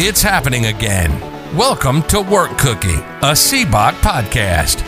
It's happening again. Welcome to Work Cookie, a CBOC podcast.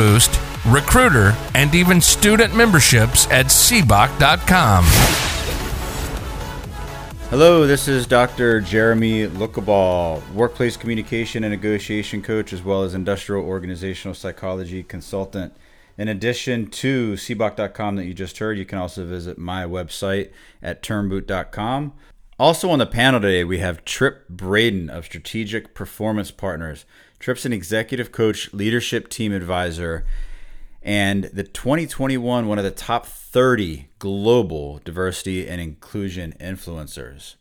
boost, recruiter, and even student memberships at cboc.com. Hello, this is Dr. Jeremy Lookaball, workplace communication and negotiation coach, as well as industrial organizational psychology consultant. In addition to cboc.com that you just heard, you can also visit my website at turnboot.com. Also on the panel today, we have Trip Braden of Strategic Performance Partners. Trip's an executive coach, leadership team advisor, and the 2021 one of the top 30 global diversity and inclusion influencers.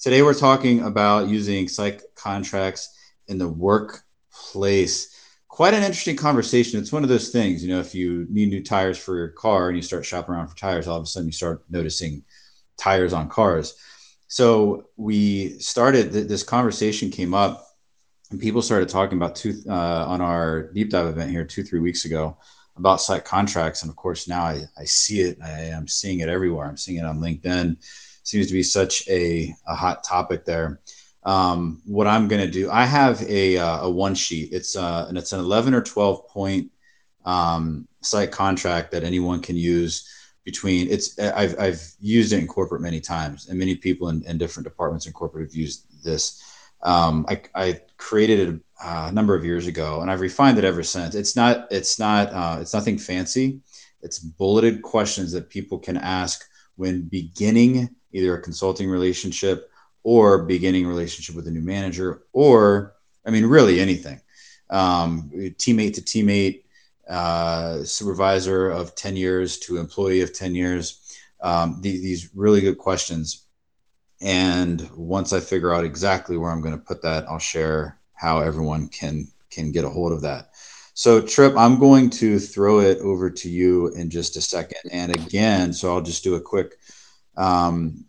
Today we're talking about using psych contracts in the workplace. Quite an interesting conversation. It's one of those things, you know, if you need new tires for your car and you start shopping around for tires, all of a sudden you start noticing tires on cars. So we started this conversation came up people started talking about two uh, on our deep dive event here two three weeks ago about psych contracts. And of course now I, I see it. I am seeing it everywhere. I'm seeing it on LinkedIn. Seems to be such a, a hot topic there. Um, what I'm going to do I have a, uh, a one sheet. It's uh, and it's an 11 or 12 point um, psych contract that anyone can use between it's I've, I've used it in corporate many times and many people in, in different departments in corporate have used this. Um, I, I, created it uh, a number of years ago, and I've refined it ever since. It's not it's not uh, it's nothing fancy. It's bulleted questions that people can ask when beginning either a consulting relationship or beginning a relationship with a new manager, or I mean, really anything. Um, teammate to teammate, uh, supervisor of 10 years to employee of 10 years. Um, these really good questions and once I figure out exactly where I'm going to put that, I'll share how everyone can can get a hold of that. So Trip, I'm going to throw it over to you in just a second. And again, so I'll just do a quick. Um,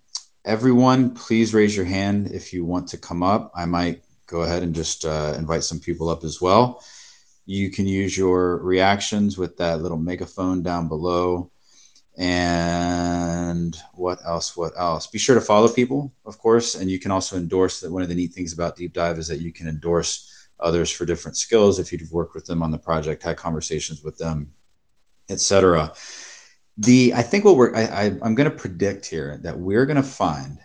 everyone, please raise your hand if you want to come up. I might go ahead and just uh, invite some people up as well. You can use your reactions with that little megaphone down below. And what else? What else? Be sure to follow people, of course, and you can also endorse that. One of the neat things about Deep Dive is that you can endorse others for different skills if you've worked with them on the project, had conversations with them, etc. The I think what we're I, am going to predict here that we're going to find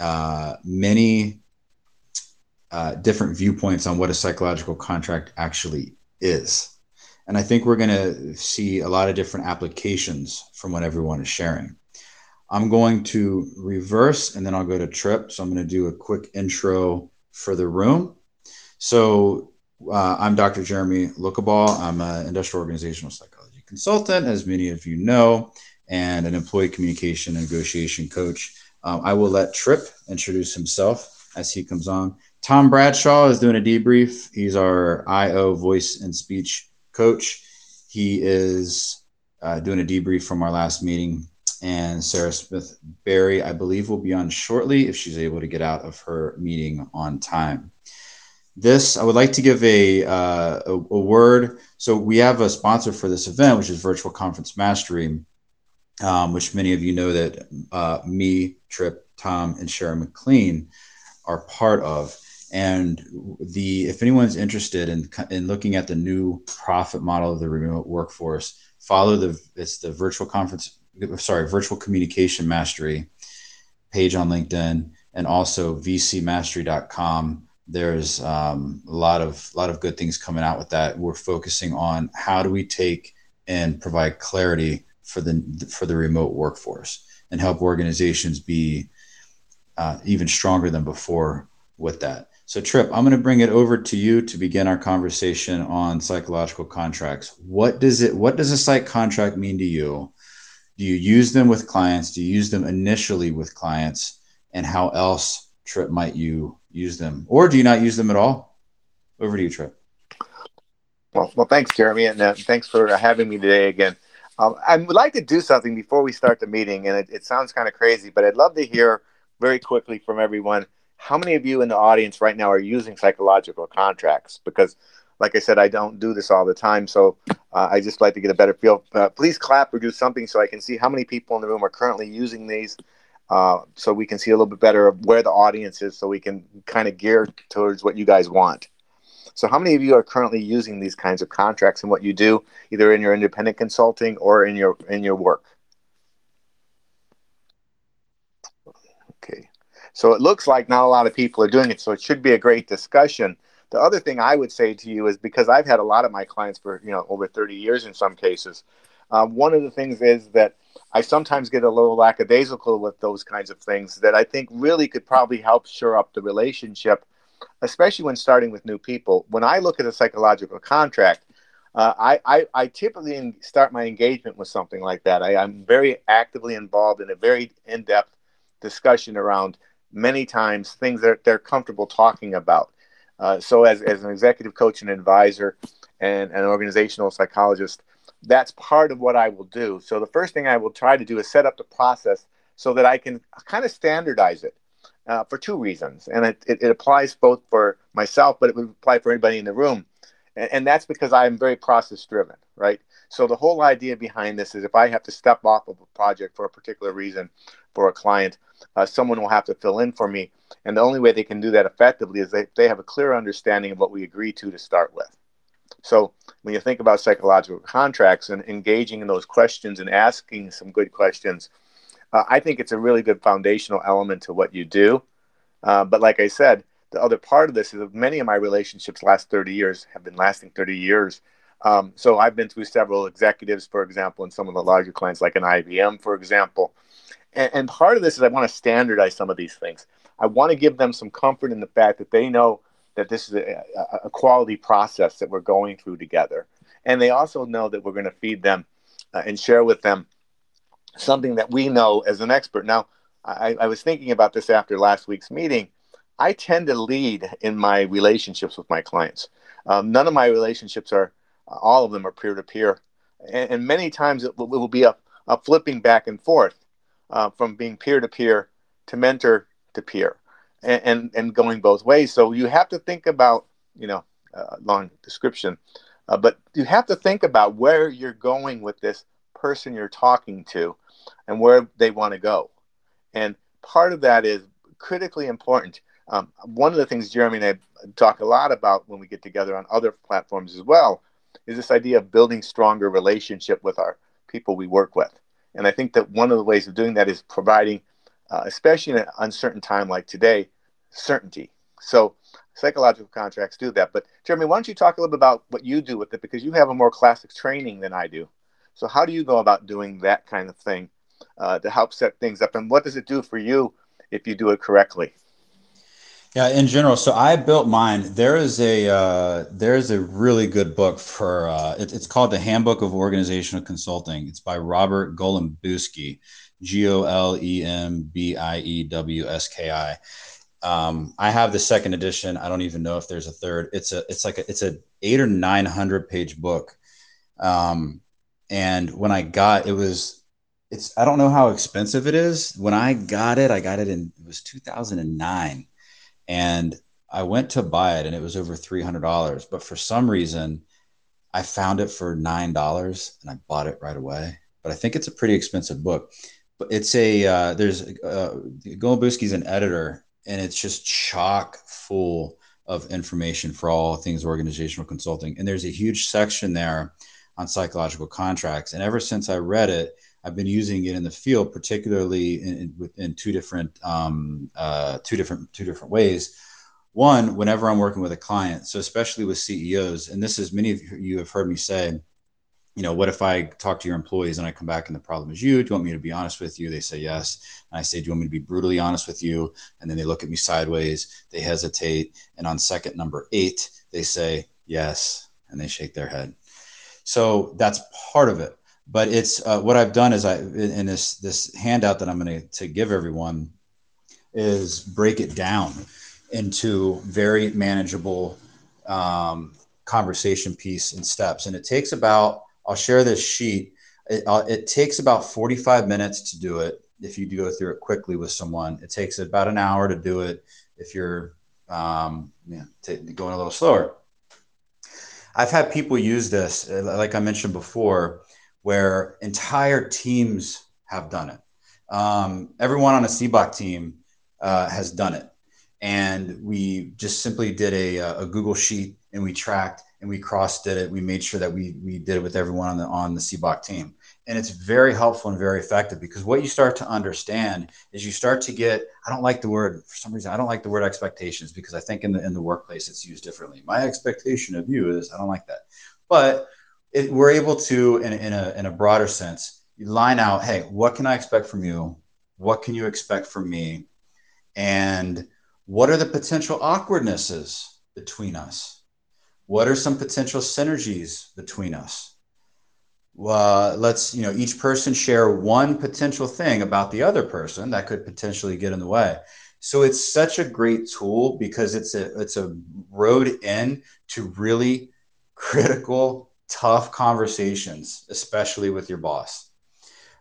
uh, many uh, different viewpoints on what a psychological contract actually is and I think we're going to see a lot of different applications from what everyone is sharing. I'm going to reverse and then I'll go to trip. So I'm going to do a quick intro for the room. So uh, I'm Dr. Jeremy Lookaball. I'm an industrial organizational psychology consultant, as many of you know, and an employee communication and negotiation coach. Um, I will let Trip introduce himself as he comes on. Tom Bradshaw is doing a debrief. He's our IO voice and speech coach. He is uh, doing a debrief from our last meeting. And Sarah Smith Barry, I believe, will be on shortly if she's able to get out of her meeting on time. This, I would like to give a, uh, a, a, word. So, we have a sponsor for this event, which is Virtual Conference Mastery, um, which many of you know that uh, me, Trip, Tom, and Sharon McLean are part of. And the if anyone's interested in in looking at the new profit model of the remote workforce, follow the it's the virtual conference sorry virtual communication mastery page on LinkedIn and also vcmastery.com. There's um, a lot of a lot of good things coming out with that. We're focusing on how do we take and provide clarity for the for the remote workforce and help organizations be uh, even stronger than before with that. So, Trip, I'm going to bring it over to you to begin our conversation on psychological contracts. What does it? What does a psych contract mean to you? Do you use them with clients? Do you use them initially with clients? And how else Trip, might you use them, or do you not use them at all? Over to you, Trip. Well, well, thanks, Jeremy, and uh, thanks for having me today again. Um, I would like to do something before we start the meeting, and it, it sounds kind of crazy, but I'd love to hear very quickly from everyone how many of you in the audience right now are using psychological contracts? Because, like I said, I don't do this all the time, so uh, I just like to get a better feel. Uh, please clap or do something so I can see how many people in the room are currently using these, uh, so we can see a little bit better of where the audience is, so we can kind of gear towards what you guys want. So, how many of you are currently using these kinds of contracts in what you do, either in your independent consulting or in your in your work? Okay, so it looks like not a lot of people are doing it. So it should be a great discussion. The other thing I would say to you is because I've had a lot of my clients for you know over 30 years in some cases. Um, one of the things is that I sometimes get a little lackadaisical with those kinds of things that I think really could probably help shore up the relationship especially when starting with new people. When I look at a psychological contract, uh, I, I, I, typically start my engagement with something like that. I, am very actively involved in a very in depth discussion around many times things that they're comfortable talking about. Uh, so, as, as an executive coach and advisor and an organizational psychologist, that's part of what I will do. So, the first thing I will try to do is set up the process so that I can kind of standardize it uh, for two reasons. And it, it, it, applies both for myself, but it would apply for anybody in the room. And, and that's because I'm very process driven, right? So the whole idea behind this is if I have to step off of a project for a particular reason for a client, uh, someone will have to fill in for me. And the only way they can do that effectively is they, they have a clear understanding of what we agree to to start with. So when you think about psychological contracts and engaging in those questions and asking some good questions, uh, I think it's a really good foundational element to what you do. Uh, but like I said, the other part of this is that many of my relationships last 30 years have been lasting 30 years. Um, so I've been through several executives, for example, and some of the larger clients, like an IBM, for example. And, and part of this is I want to standardize some of these things. I want to give them some comfort in the fact that they know that this is a, a quality process that we're going through together. And they also know that we're going to feed them uh, and share with them something that we know as an expert. Now, I, I was thinking about this after last week's meeting. I tend to lead in my relationships with my clients. Um, none of my relationships are, all of them are peer to peer. And many times it will, it will be a, a, flipping back and forth uh, from being peer to peer to mentor to peer and, and, and, going both ways. So you have to think about, you know, uh, long description, uh, but you have to think about where you're going with this person you're talking to and where they want to go. And part of that is critically important. Um, one of the things Jeremy and I talk a lot about when we get together on other platforms as well is this idea of building stronger relationship with our people we work with. And I think that one of the ways of doing that is providing, uh, especially in an uncertain time like today, certainty. So psychological contracts do that. But Jeremy, why don't you talk a little bit about what you do with it because you have a more classic training than I do. So how do you go about doing that kind of thing uh, to help set things up. And what does it do for you if you do it correctly? Yeah, in general. So I built mine. There is a uh, there is a really good book for uh, it, it's called the Handbook of Organizational Consulting. It's by Robert Golembiewski, G O L E M B I E W S K I. Um, I have the second edition. I don't even know if there's a third. It's a it's like a, it's a eight or nine hundred page book. Um, and when I got it was it's I don't know how expensive it is. When I got it, I got it in it was 2009, and I went to buy it, and it was over three hundred dollars. But for some reason, I found it for nine dollars, and I bought it right away. But I think it's a pretty expensive book. But it's a uh, there's uh, Golembiewski's an editor, and it's just chock full of information for all things organizational consulting. And there's a huge section there on psychological contracts. And ever since I read it, I've been using it in the field, particularly in, in, in two different um, uh, two different two different ways. One, whenever I'm working with a client, so especially with CEOs, and this is many of you have heard me say, you know, what if I talk to your employees and I come back and the problem is you? Do you want me to be honest with you? They say yes. And I say, Do you want me to be brutally honest with you? And then they look at me sideways, they hesitate. And on second number eight, they say yes. And they shake their head. So that's part of it but it's uh, what I've done is I in this this handout that I'm going to give everyone. is break it down into very manageable um, conversation piece and steps. And it takes about, I'll share this sheet. It, uh, it takes about 45 minutes to do it. If you go through it quickly with someone, it takes about an hour to do it. If you're um, t- going a little slower. I've had people use this, uh, like I mentioned before, where entire teams have done it. Um, everyone on a CBOC team uh, has done it. And we just simply did a, a Google sheet and we tracked and we cross did it. We made sure that we, we did it with everyone on the, on the CBOC team. And it's very helpful and very effective because what you start to understand is you start to get, I don't like the word, for some reason, I don't like the word expectations because I think in the, in the workplace it's used differently. My expectation of you is, I don't like that. But it, we're able to, in, in, a, in a broader sense, line out, hey, what can I expect from you? What can you expect from me? And what are the potential awkwardnesses between us? What are some potential synergies between us? uh, let's you know each person share one potential thing about the other person that could potentially get in the way so it's such a great tool because it's a it's a road in to really critical tough conversations especially with your boss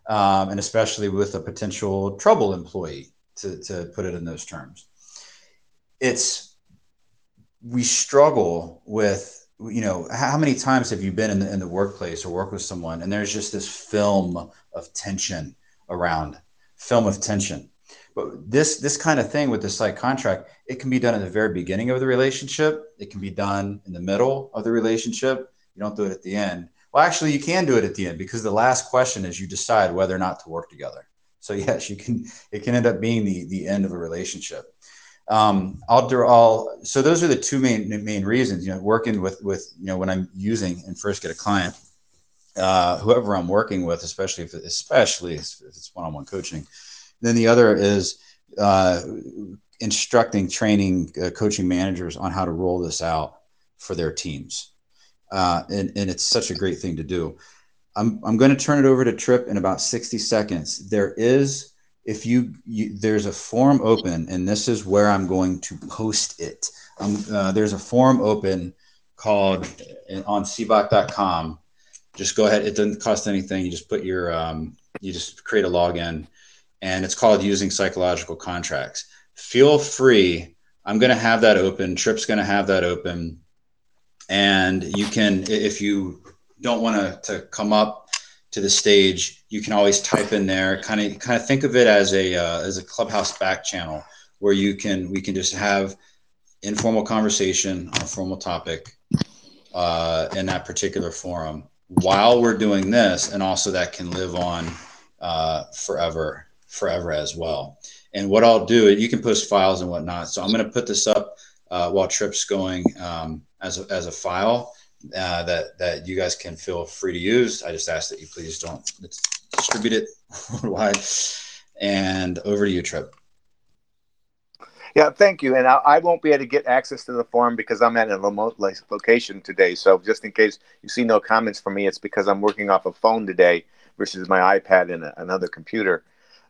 um, and especially with a potential trouble employee to, to put it in those terms. It's we struggle with you know how many times have you been in the, in the workplace or work with someone and there's just this film of tension around film of tension? But this this kind of thing with the psych contract it can be done at the very beginning of the relationship. It can be done in the middle of the relationship you don't do it at the end well actually you can do it at the end because the last question is you decide whether or not to work together so yes you can it can end up being the the end of a relationship um, I'll do all. So those are the two main main reasons. You know, working with with you know when I'm using and first get a client, uh, whoever I'm working with, especially if especially if it's one-on-one coaching. Then the other is uh, instructing, training, uh, coaching managers on how to roll this out for their teams, uh, and and it's such a great thing to do. I'm I'm going to turn it over to Trip in about 60 seconds. There is if you, you, there's a form open and this is where i'm going to post it. Um, uh, there's a form open called on cboc.com just go ahead it doesn't cost anything. You just put your um, you just create a login and it's called using psychological contracts. Feel free i'm going to have that open trip's going to have that open and you can if you don't want to to come up to the stage, you can always type in there. Kind of kind of think of it as a uh, as a clubhouse back channel where you can we can just have informal conversation on a formal topic uh, in that particular forum while we're doing this, and also that can live on uh, forever forever as well. And what I'll do, you can post files and whatnot. So I'm going to put this up uh, while Trip's going um, as a, as a file uh, that that you guys can feel free to use. I just ask that you please don't distribute it worldwide. And over to you, Trip. Yeah, thank you. And I, I, won't be able to get access to the forum because I'm at a remote location today. So just in case you see no comments from me, it's because I'm working off a phone today versus my iPad and a, another computer.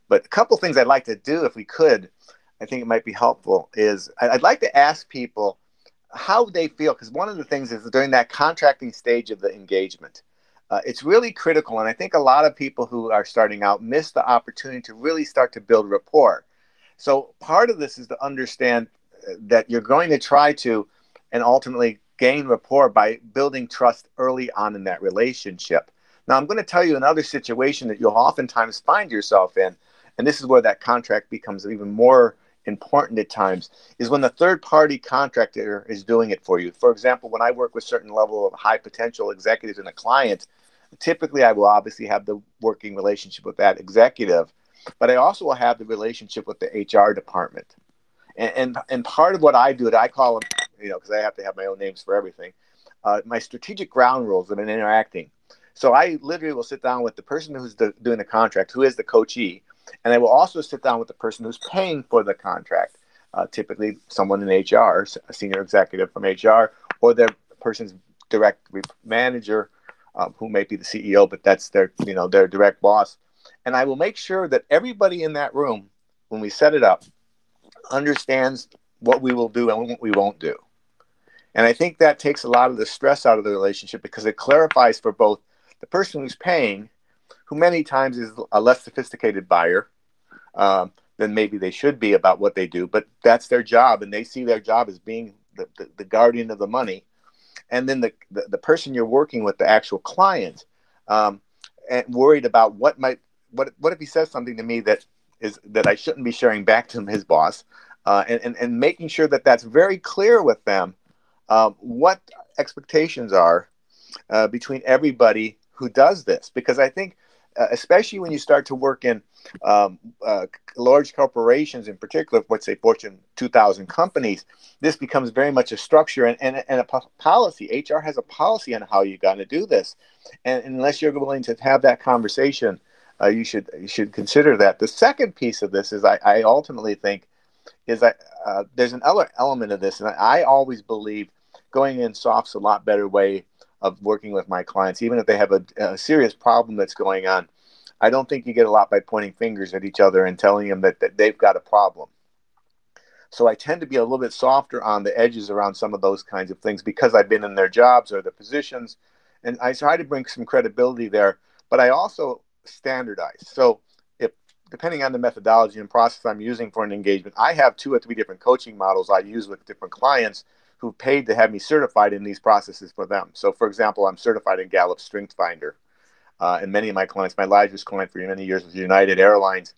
But a couple things I'd like to do, if we could, I think it might be helpful, is I'd like to ask people how they feel because one of the things is during that contracting stage of the engagement uh, it's really critical and i think a lot of people who are starting out miss the opportunity to really start to build rapport. So part of this is to understand uh, that you're going to try to and ultimately gain rapport by building trust early on in that relationship. Now i'm going to tell you another situation that you'll oftentimes find yourself in and this is where that contract becomes even more important at times is when the third party contractor is doing it for you. For example, when I work with certain level of high potential executives and a client, typically I will obviously have the working relationship with that executive, but I also will have the relationship with the HR department. And, and, and part of what I do, I call them, you know, because I have to have my own names for everything, uh, my strategic ground rules of interacting. So I literally will sit down with the person who's the, doing the contract, who is the coachee, and they will also sit down with the person who's paying for the contract, uh, typically someone in HR, a senior executive from HR, or the person's direct manager, um, who may be the CEO, but that's their you know their direct boss. And I will make sure that everybody in that room, when we set it up, understands what we will do and what we won't do. And I think that takes a lot of the stress out of the relationship because it clarifies for both the person who's paying, who many times is a less sophisticated buyer um, than maybe they should be about what they do, but that's their job and they see their job as being the, the, the guardian of the money. And then the, the, the, person you're working with, the actual client, um, and worried about what might, what, what if he says something to me that is that I shouldn't be sharing back to him his boss, uh, and, and, and making sure that that's very clear with them um, what expectations are uh, between everybody who does this. Because I think, uh, especially when you start to work in um, uh, large corporations, in particular, let's say Fortune 2000 companies, this becomes very much a structure and, and, and a policy. HR has a policy on how you're going to do this. And unless you're willing to have that conversation, uh, you should you should consider that. The second piece of this is I, I ultimately think is that uh, there's an other element of this, and I, I always believe going in soft's a lot better way of working with my clients, even if they have a, a, serious problem that's going on. I don't think you get a lot by pointing fingers at each other and telling them that, that they've got a problem. So I tend to be a little bit softer on the edges around some of those kinds of things because I've been in their jobs or their positions, and I try to bring some credibility there. But I also standardize. So if depending on the methodology and process I'm using for an engagement, I have two or three different coaching models I use with different clients who paid to have me certified in these processes for them. So, for example, I'm certified in Gallup Strength Finder. Uh, and many of my clients, my largest client for many years was United Airlines.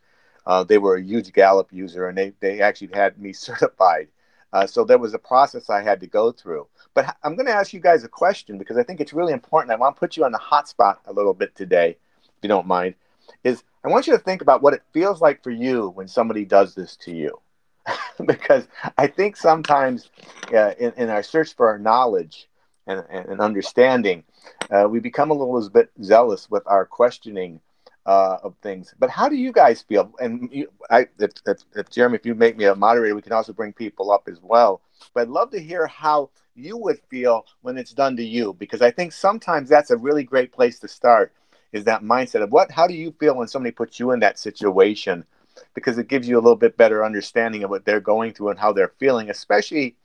Uh, they were a huge Gallup user, and they, they actually had me certified. Uh, so there was a process I had to go through. But I'm going to ask you guys a question because I think it's really important. I want to put you on the hot spot a little bit today, if you don't mind. Is I want you to think about what it feels like for you when somebody does this to you. because I think sometimes uh, in, in, our search for our knowledge and, and understanding, uh, we become a little bit zealous with our questioning uh, of things. But how do you guys feel? And you, I, if, if, if, Jeremy, if you make me a moderator, we can also bring people up as well. But I'd love to hear how you would feel when it's done to you, because I think sometimes that's a really great place to start. Is that mindset of what? How do you feel when somebody puts you in that situation? Because it gives you a little bit better understanding of what they're going through and how they're feeling. Especially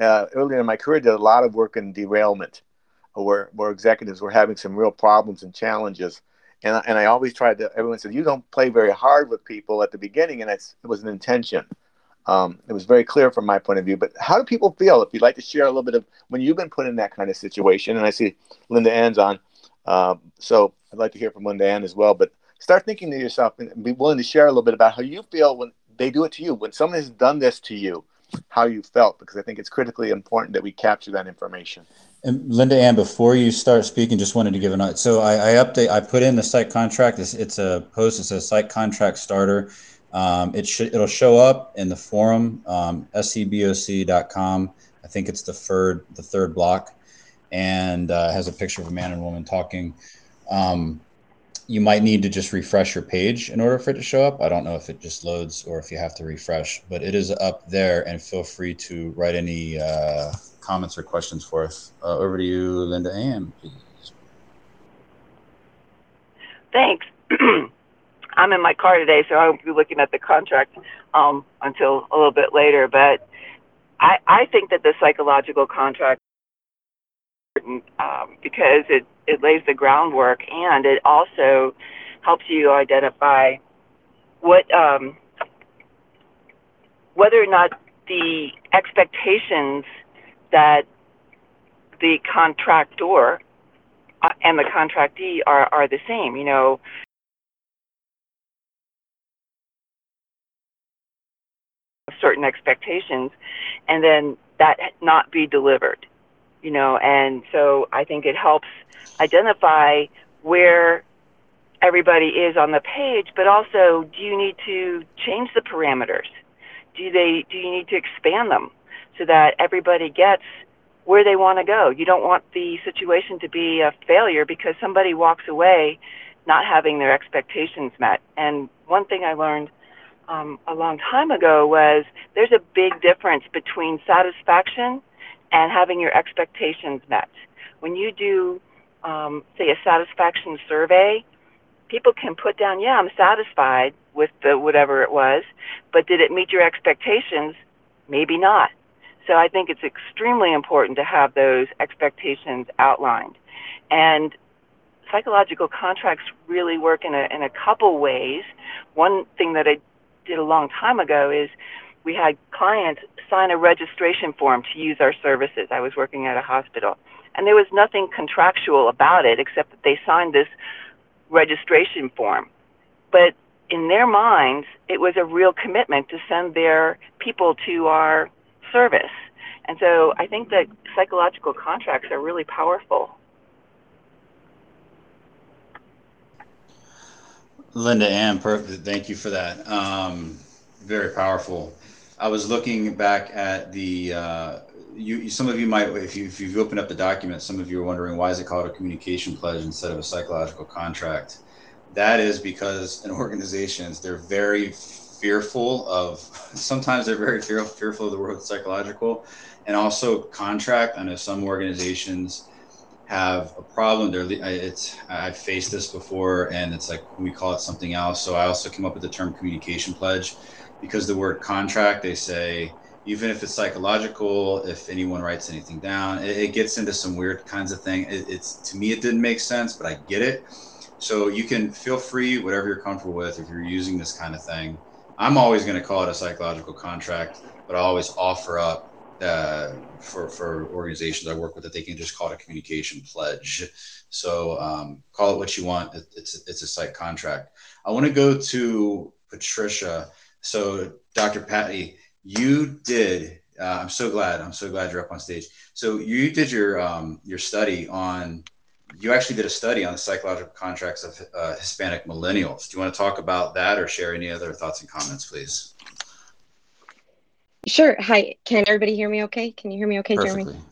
uh, earlier in my career, did a lot of work in derailment, where where executives were having some real problems and challenges. And, and I always tried to. Everyone said you don't play very hard with people at the beginning, and it was an intention. Um, it was very clear from my point of view. But how do people feel? If you'd like to share a little bit of when you've been put in that kind of situation, and I see Linda Ann's on, uh, so I'd like to hear from Linda Ann as well. But start thinking to yourself and be willing to share a little bit about how you feel when they do it to you, when someone has done this to you, how you felt, because I think it's critically important that we capture that information. And Linda Ann, before you start speaking, just wanted to give a note. So I, I update, I put in the psych contract. It's, it's a post. It says psych contract starter. Um, it should, it'll show up in the forum, um, scboc.com. I think it's the third, the third block, and uh, has a picture of a man and woman talking. Um, you might need to just refresh your page in order for it to show up. I don't know if it just loads or if you have to refresh, but it is up there. And feel free to write any uh, comments or questions for us. Uh, over to you, Linda Ann, please. Thanks. I'm in my car today, so I won't be looking at the contract um, until a little bit later. But I, I think that the psychological contract um, because it, it lays the groundwork and it also helps you identify what um, whether or not the expectations that the contractor uh, and the contractee are, are the same. You know, certain expectations and then that not be delivered you know, and so I think it helps identify where everybody is on the page, but also do you need to change the parameters? Do they do you need to expand them so that everybody gets where they want to go? You don't want the situation to be a failure because somebody walks away not having their expectations met. And one thing I learned um, a long time ago was there's a big difference between satisfaction and having your expectations met. When you do, um, say, a satisfaction survey, people can put down, yeah, I'm satisfied, with the whatever it was, but did it meet your expectations? Maybe not. So I think it's extremely important to have those expectations outlined. And psychological contracts really work in a, in a couple ways. One thing that I did a long time ago is we had clients sign a registration form to use our services. I was working at a hospital. And there was nothing contractual about it except that they signed this registration form. But in their minds, it was a real commitment to send their people to our service. And so I think that psychological contracts are really powerful. Linda Ann, perfect. Thank you for that. Um, very powerful. I was looking back at the. Uh, you, some of you might, if you if you've opened up the document, some of you are wondering why is it called a communication pledge instead of a psychological contract. That is because in organizations they're very fearful of. Sometimes they're very fear, fearful of the word psychological, and also contract. I know some organizations have a problem. They're it's I've faced this before, and it's like we call it something else. So I also came up with the term communication pledge because the word contract they say even if it's psychological if anyone writes anything down it, it gets into some weird kinds of thing it, it's to me it didn't make sense but i get it so you can feel free whatever you're comfortable with if you're using this kind of thing i'm always going to call it a psychological contract but i always offer up uh, for for organizations I work with that they can just call it a communication pledge. So um, call it what you want. It, it's it's a psych contract. I want to go to Patricia. So Dr. Patty, you did. Uh, I'm so glad. I'm so glad you're up on stage. So you did your um, your study on. You actually did a study on the psychological contracts of uh, Hispanic millennials. Do you want to talk about that or share any other thoughts and comments, please? Sure. Hi. Can everybody hear me okay? Can you hear me okay, Perfectly. Jeremy?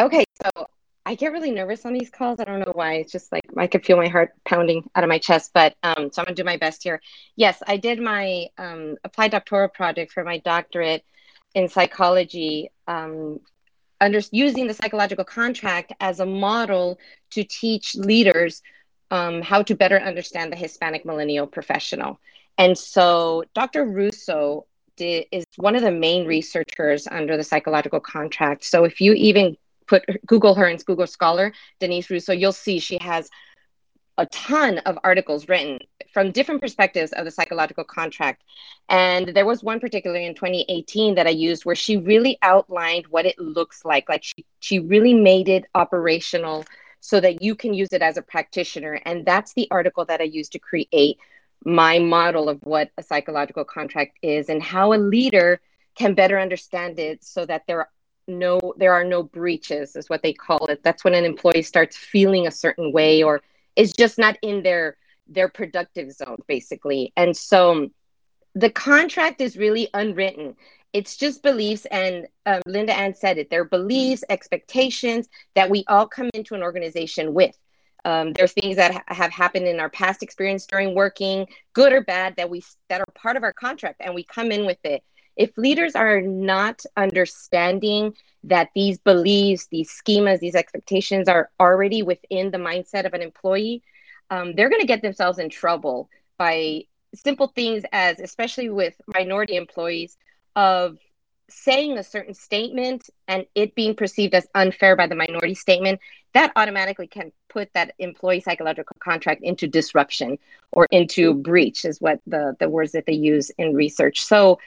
Okay. So I get really nervous on these calls. I don't know why. It's just like I could feel my heart pounding out of my chest. But um, so I'm to do my best here. Yes, I did my um, applied doctoral project for my doctorate in psychology, um, under, using the psychological contract as a model to teach leaders um, how to better understand the Hispanic millennial professional. And so Dr. Rousseau did, is one of the main researchers under the psychological contract. So if you even put Google her in Google Scholar, Denise Rousseau, you'll see she has a ton of articles written from different perspectives of the psychological contract. And there was one particularly in 2018 that I used where she really outlined what it looks like. Like she, she really made it operational so that you can use it as a practitioner. And that's the article that I used to create my model of what a psychological contract is and how a leader can better understand it so that there are no there are no breaches is what they call it. That's when an employee starts feeling a certain way or is just not in their their productive zone basically. And so the contract is really unwritten. It's just beliefs and um, linda ann said it. They're beliefs expectations that we all come into an organization with. Um, there's things that ha- have happened in our past experience during working, good or bad, that we that are part of our contract, and we come in with it. If leaders are not understanding that these beliefs, these schemas, these expectations are already within the mindset of an employee, um, they're going to get themselves in trouble by simple things as, especially with minority employees, of saying a certain statement and it being perceived as unfair by the minority statement, that automatically can put that employee psychological contract into disruption or into breach, is what the, the words that they use in research. So,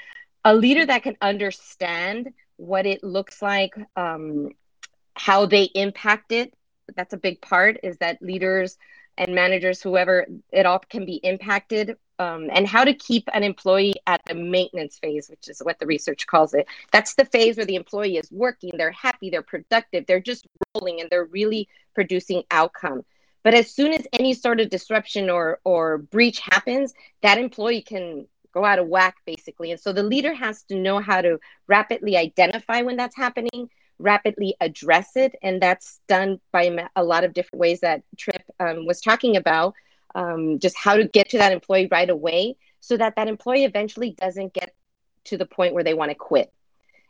a leader that can understand what it looks like, um, how they impact it, that's a big part, is that leaders and managers, whoever it all can be impacted um, and how to keep an employee at the maintenance phase, which is what the research calls it. That's the phase where the employee is working, they're happy, they're productive, they're just rolling, and they're really producing outcome. But as soon as any sort of disruption or or breach happens, that employee can go out of whack basically. And so the leader has to know how to rapidly identify when that's happening, rapidly address it, and that's done by a lot of different ways that Trip um, was talking about um, just how to get to that employee right away so that that employee eventually doesn't get to the point where they want to quit.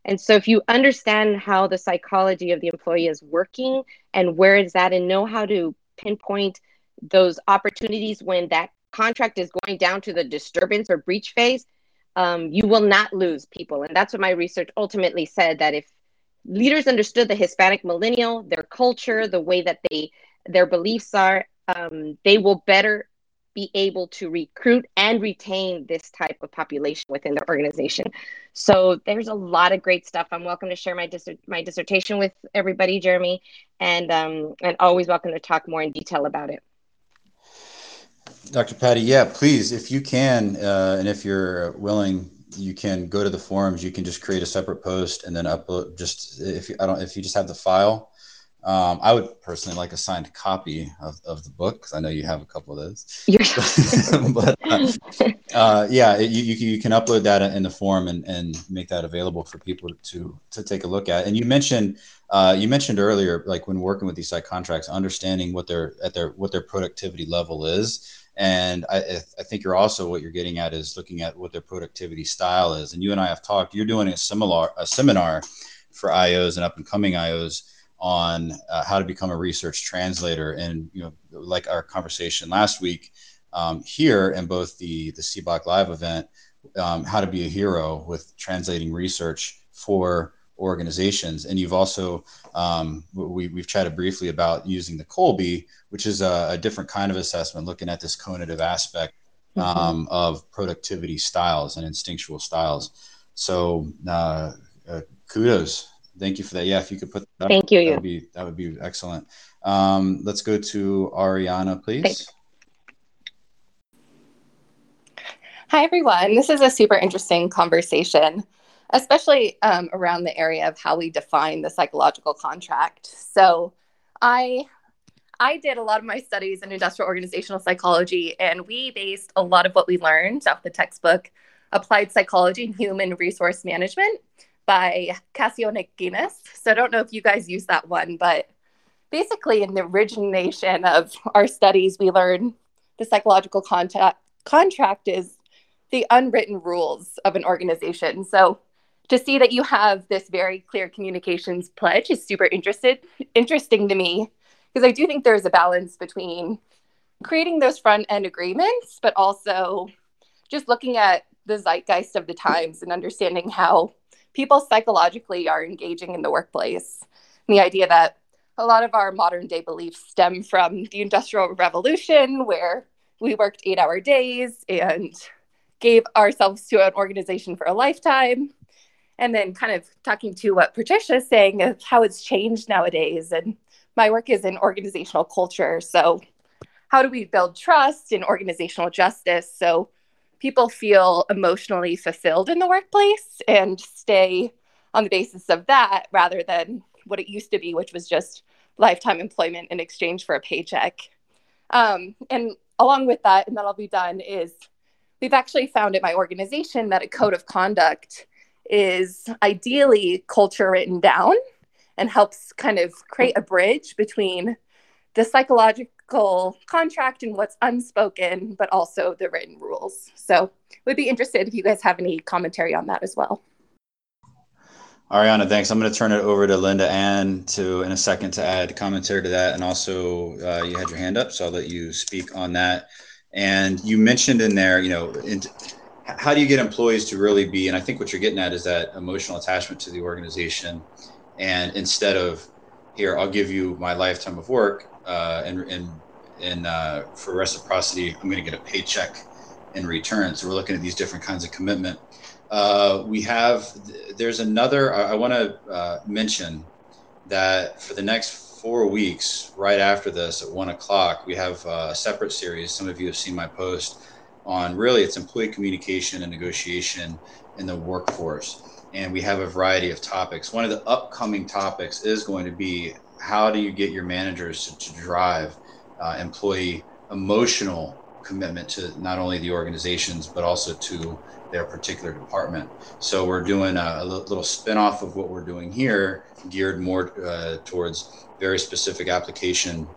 And so, if you understand how the psychology of the employee is working and where is that and know how to pinpoint those opportunities when that contract is going down to the disturbance or breach phase, um, you will not lose people. And that's what my research ultimately said that if leaders understood the Hispanic millennial, their culture, the way that they their beliefs are, um, they will better be able to recruit and retain this type of population within their organization. So there's a lot of great stuff. I'm welcome to share my dis- my dissertation with everybody, Jeremy, and um, and always welcome to talk more in detail about it. Dr. Patty, yeah, please, if you can, uh, and if you're willing, you can go to the forums. You can just create a separate post and then upload. Just if you, I don't, if you just have the file, um, I would personally like a signed copy of, of the book because I know you have a couple of those. but uh, uh, yeah, you, you, you, can upload that in the form and, and make that available for people to to take a look at. And you mentioned uh, you mentioned earlier, like when working with these psych contracts, understanding what their at their what their productivity level is. And I, I think you're also what you're getting at is looking at what their productivity style is. And you and I have talked. You're doing a similar a seminar for IOs and up and coming IOs on uh, how to become a research translator. And you know, like our conversation last week um, here in both the the CBOC Live event, um, how to be a hero with translating research for organizations. And you've also um, we, we've chatted briefly about using the Kolbe, which is a, a different kind of assessment, looking at this conative aspect mm-hmm. Um, of productivity styles and instinctual styles. So uh, uh, kudos Thank you for that. Yeah, if you could put that up, Thank you. That would be, that would be excellent. Um, let's go to Ariana, please. Thanks. Hi, everyone. This is a super interesting conversation, especially um, around the area of how we define the psychological contract. So, I I did a lot of my studies in industrial organizational psychology, and we based a lot of what we learned off the textbook Applied Psychology and Human Resource Management by Cascio and Aguinis. So I don't know if you guys use that one, but basically in the origination of our studies, we learned the psychological contact, contract is the unwritten rules of an organization. So to see that you have this very clear communications pledge is super interested interesting to me because I do think there's a balance between creating those front end agreements, but also just looking at the zeitgeist of the times and understanding how people psychologically are engaging in the workplace. And the idea that a lot of our modern day beliefs stem from the Industrial Revolution, where we worked eight hour days and gave ourselves to an organization for a lifetime. And then, kind of talking to what Patricia is saying of how it's changed nowadays. And my work is in organizational culture. So, how do we build trust in organizational justice? So, people feel emotionally fulfilled in the workplace and stay on the basis of that rather than what it used to be, which was just lifetime employment in exchange for a paycheck. Um, and along with that, and that'll be done, is we've actually found at my organization that a code of conduct is ideally culture written down and helps kind of create a bridge between the psychological contract and what's unspoken, but also the written rules. So, would be interested if you guys have any commentary on that as well. Ariana, thanks. I'm going to turn it over to Linda Ann to in a second to add commentary to that, and also uh, you had your hand up, so I'll let you speak on that. And you mentioned in there, you know, in, how do you get employees to really be? And I think what you're getting at is that emotional attachment to the organization, and instead of here, I'll give you my lifetime of work uh, and and and uh, for reciprocity, I'm going to get a paycheck in return. So we're looking at these different kinds of commitment. Uh, we have there's another. I, I want to uh, mention that for the next four weeks, right after this at one o'clock, we have a separate series. Some of you have seen my post on really it's employee communication and negotiation in the workforce. And we have a variety of topics. One of the upcoming topics is going to be how do you get your managers to, to drive uh, employee emotional commitment to not only the organizations but also to their particular department. So we're doing a, a little spin-off of what we're doing here, geared more uh, towards very specific application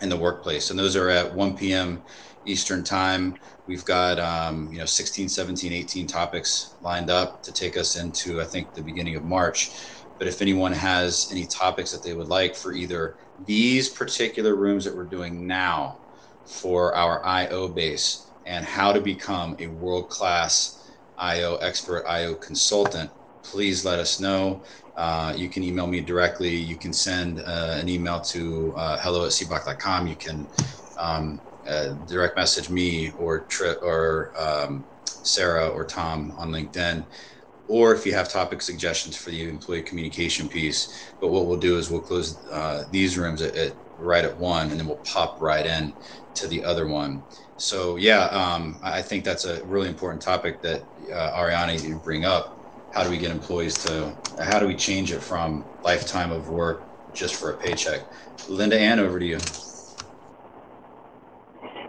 in the workplace. And those are at 1 p.m. Eastern time. We've got um, you know 16, 17, 18 topics lined up to take us into I think the beginning of March. But if anyone has any topics that they would like for either these particular rooms that we're doing now for our IO base, and how to become a world class IO expert, IO consultant, please let us know. Uh, you can email me directly. You can send uh, an email to uh, hello at cboc.com. You can um, uh, direct message me or or um, Sarah or Tom on LinkedIn. Or if you have topic suggestions for the employee communication piece, but what we'll do is we'll close uh, these rooms at, at, right at one, and then we'll pop right in to the other one. So yeah, um, I think that's a really important topic that uh, Ariana you bring up. How do we get employees to? How do we change it from lifetime of work just for a paycheck? Linda Ann, over to you.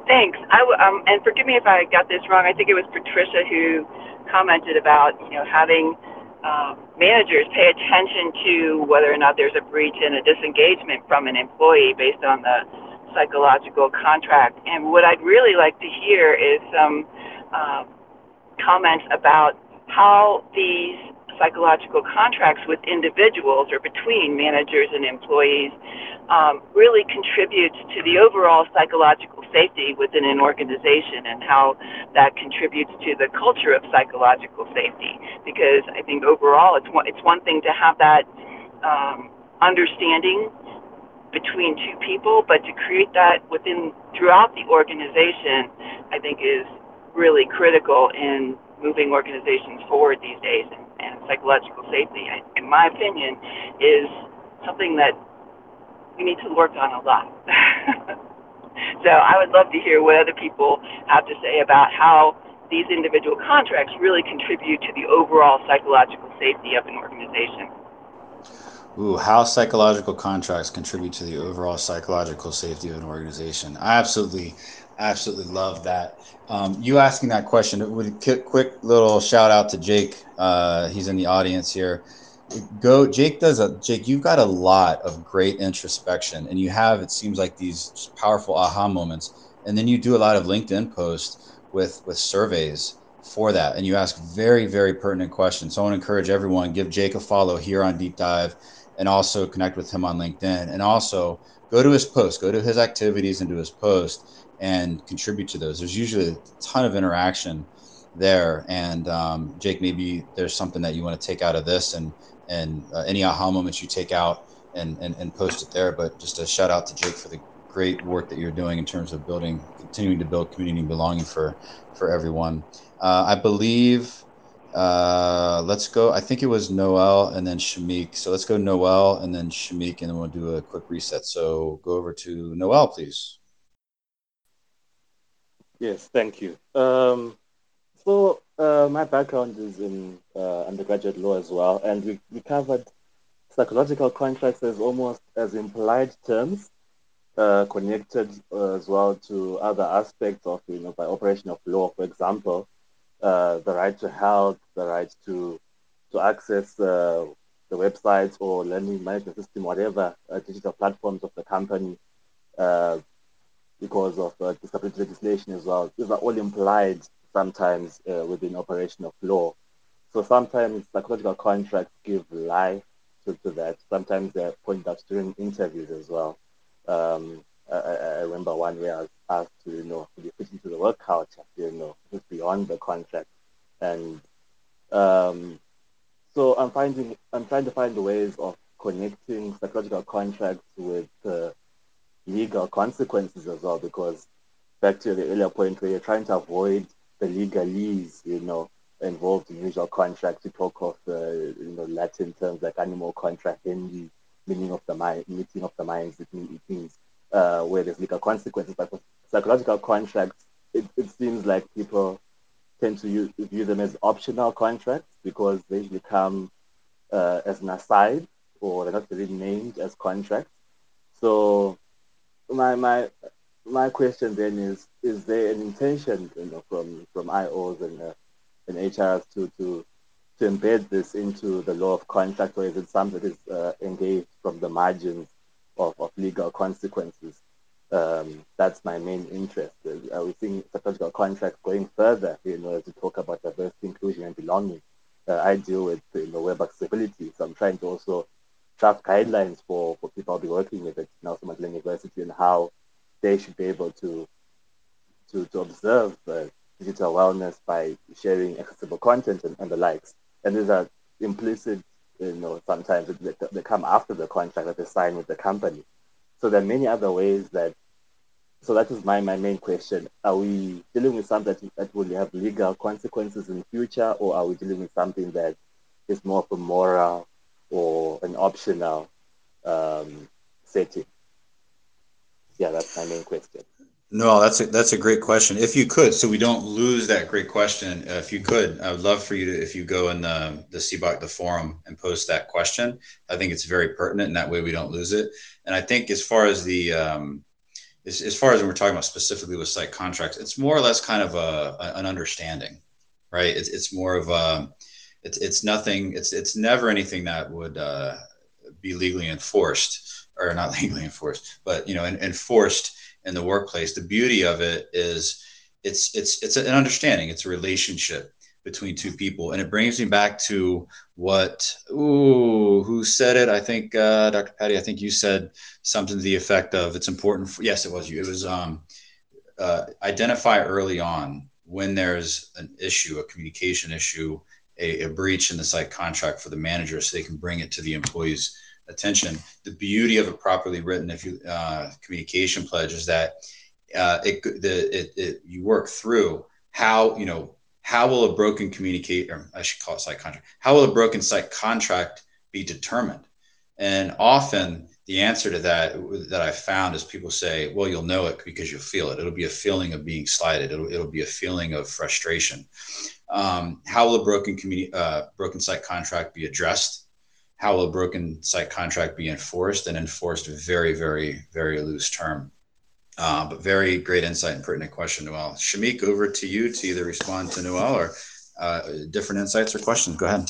Thanks. I w- um, and forgive me if I got this wrong. I think it was Patricia who commented about you know having um, managers pay attention to whether or not there's a breach and a disengagement from an employee based on the psychological contract. And what I'd really like to hear is some uh, comments about how these psychological contracts with individuals or between managers and employees um, really contributes to the overall psychological safety within an organization and how that contributes to the culture of psychological safety. Because I think overall, it's one, it's one thing to have that um, understanding between two people, but to create that within throughout the organization, I think is really critical in moving organizations forward these days. And, and psychological safety, in my opinion, is something that we need to work on a lot. so I would love to hear what other people have to say about how these individual contracts really contribute to the overall psychological safety of an organization. Ooh, how psychological contracts contribute to the overall psychological safety of an organization. I absolutely, absolutely love that. Um, you asking that question, with a quick little shout out to Jake. Uh, he's in the audience here. Go, Jake does a Jake. You've got a lot of great introspection, and you have it seems like these powerful aha moments, and then you do a lot of LinkedIn posts with with surveys for that, and you ask very very pertinent questions. So I want to encourage everyone give Jake a follow here on Deep Dive and also connect with him on LinkedIn. And also go to his post, go to his activities and do his post and contribute to those. There's usually a ton of interaction there. And um, Jake, maybe there's something that you want to take out of this and, and uh, any aha moments you take out and, and, and post it there. But just a shout out to Jake for the great work that you're doing in terms of building, continuing to build community belonging for, for everyone. Uh, I believe uh, let's go. I think it was Noel and then Shamik. So let's go Noel and then Shamik, and then we'll do a quick reset. So go over to Noel, please. Yes, thank you. Um, so uh, my background is in uh, undergraduate law as well, and we, we covered psychological contracts as almost as implied terms, uh, connected uh, as well to other aspects of, you know, by operation of law. For example, uh, the right to health, the right to to access the websites or learning management system, whatever digital platforms of the company, because of disability legislation as well. These are all implied sometimes within operation of law. So sometimes psychological contracts give life to, to that. Sometimes they point out during interviews as well. Um, I, I, remember one where I was asked to, you know, to be fit into the work culture, you know, just beyond the contract. And um, so I'm finding, I'm trying to find ways of connecting psychological contracts with uh, legal consequences as well, because back to the earlier point where you're trying to avoid the legalese, you know, involved in usual contracts. We talk of, uh, you know, Latin terms like animo contrahendi, meaning of the mind, meeting of the minds. It means uh, where there's legal consequences. But for psychological contracts, it, it seems like people tend to use, view them as optional contracts because they usually come uh, as an aside or they're not really named as contracts. So my my my question then is: Is there an intention, you know, from from IOs and uh, and HRs to to to embed this into the law of contract, or is it something that is uh, engaged from the margins of, of legal consequences. Um, that's my main interest. Uh, we seeing psychological contracts going further, you know, to talk about diversity, inclusion, and belonging. Uh, I deal with you know, web accessibility, so I'm trying to also draft guidelines for, for people I'll be working with at Nelson Mandela University and how they should be able to to, to observe digital wellness by sharing accessible content and, and the likes. And these are implicit, you know, sometimes they, they come after the contract that they sign with the company. So there are many other ways that so that is my, my main question. Are we dealing with something that, that will have legal consequences in the future, or are we dealing with something that is more of a moral or an optional um, setting? Yeah, that's my main question. No, that's a, that's a great question. If you could, so we don't lose that great question, uh, if you could, I would love for you to, if you go in the the CBOC the forum and post that question. I think it's very pertinent, and that way we don't lose it. And I think as far as the um, as, as far as we're talking about specifically with psych contracts, it's more or less kind of a, a an understanding, right? It's, it's more of a it's it's nothing. It's it's never anything that would uh, be legally enforced or not legally enforced, but you know, enforced in the workplace. The beauty of it is it's it's it's an understanding. It's a relationship between two people, and it brings me back to what ooh who said it? I think uh, Dr. Patty. I think you said something to the effect of it's important. For, yes, it was you. It was um, uh, identify early on when there's an issue, a communication issue, a, a breach in the psych contract for the manager, so they can bring it to the employees attention. The beauty of a properly written if you, uh, communication pledge is that uh, it, the, it, it, you work through how, you know, how will a broken communicate, or I should call it psych contract, how will a broken psych contract be determined? And often the answer to that that I found is people say, well, you'll know it because you'll feel it. It'll be a feeling of being slighted. It'll, it'll be a feeling of frustration. Um, how will a broken community, uh, broken psych contract be addressed? How will a broken psych contract be enforced and enforced very, very, very loose term. Uh, but very great insight and pertinent question, Noel. Shamik, over to you to either respond to Noel or uh, different insights or questions. Go ahead.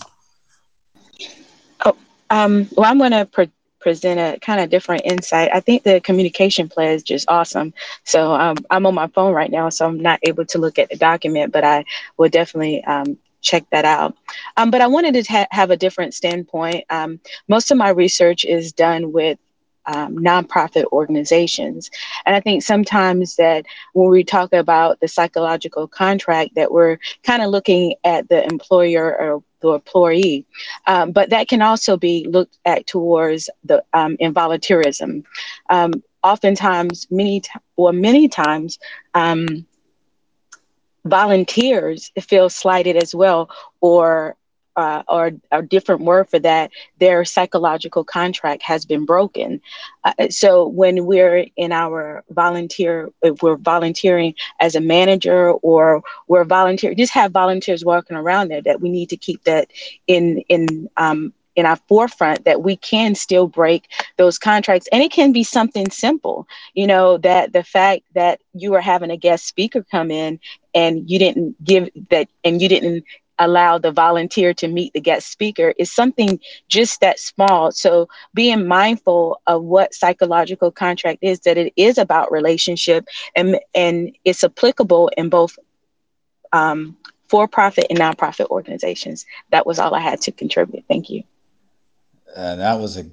Oh, um, well, I'm going to pre- present a kind of different insight. I think the communication pledge is just awesome. So um, I'm on my phone right now, so I'm not able to look at the document, but I will definitely um, check that out. Um, but I wanted to ha- have a different standpoint. Um, most of my research is done with um, nonprofit organizations. And I think sometimes that when we talk about the psychological contract, that we're kind of looking at the employer or the employee, um, but that can also be looked at towards the um, involunteerism. Um, oftentimes, many t- or many times, um, volunteers feel slighted as well or uh, or a different word for that, their psychological contract has been broken. Uh, so when we're in our volunteer, if we're volunteering as a manager or we're volunteer, just have volunteers walking around there that we need to keep that in in um, in our forefront that we can still break those contracts and it can be something simple you know that the fact that you are having a guest speaker come in and you didn't give that and you didn't allow the volunteer to meet the guest speaker is something just that small. So being mindful of what psychological contract is that it is about relationship and and it's applicable in both um, for-profit and nonprofit organizations. That was all i had to contribute. Thank you. Uh, that was a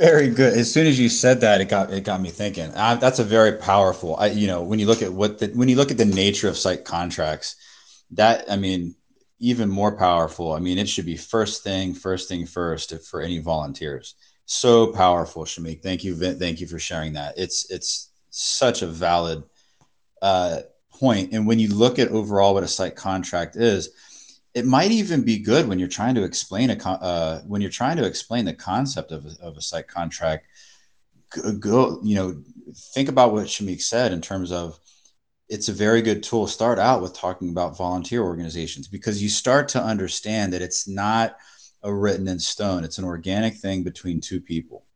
very good. As soon as you said that, it got it got me thinking. Uh, that's a very powerful. I, you know, when you look at what the when you look at the nature of psych contracts, that I mean, even more powerful. I mean, it should be first thing, first thing first for any volunteers. So powerful, Shamik. Thank you, thank you for sharing that. It's it's such a valid uh, point. And when you look at overall what a psych contract is, it might even be good when you're trying to explain a uh, when you're trying to explain the concept of a, of a psych contract go, go you know think about what shamik said in terms of it's a very good tool. Start out with talking about volunteer organizations because you start to understand that it's not a written in stone. It's an organic thing between two people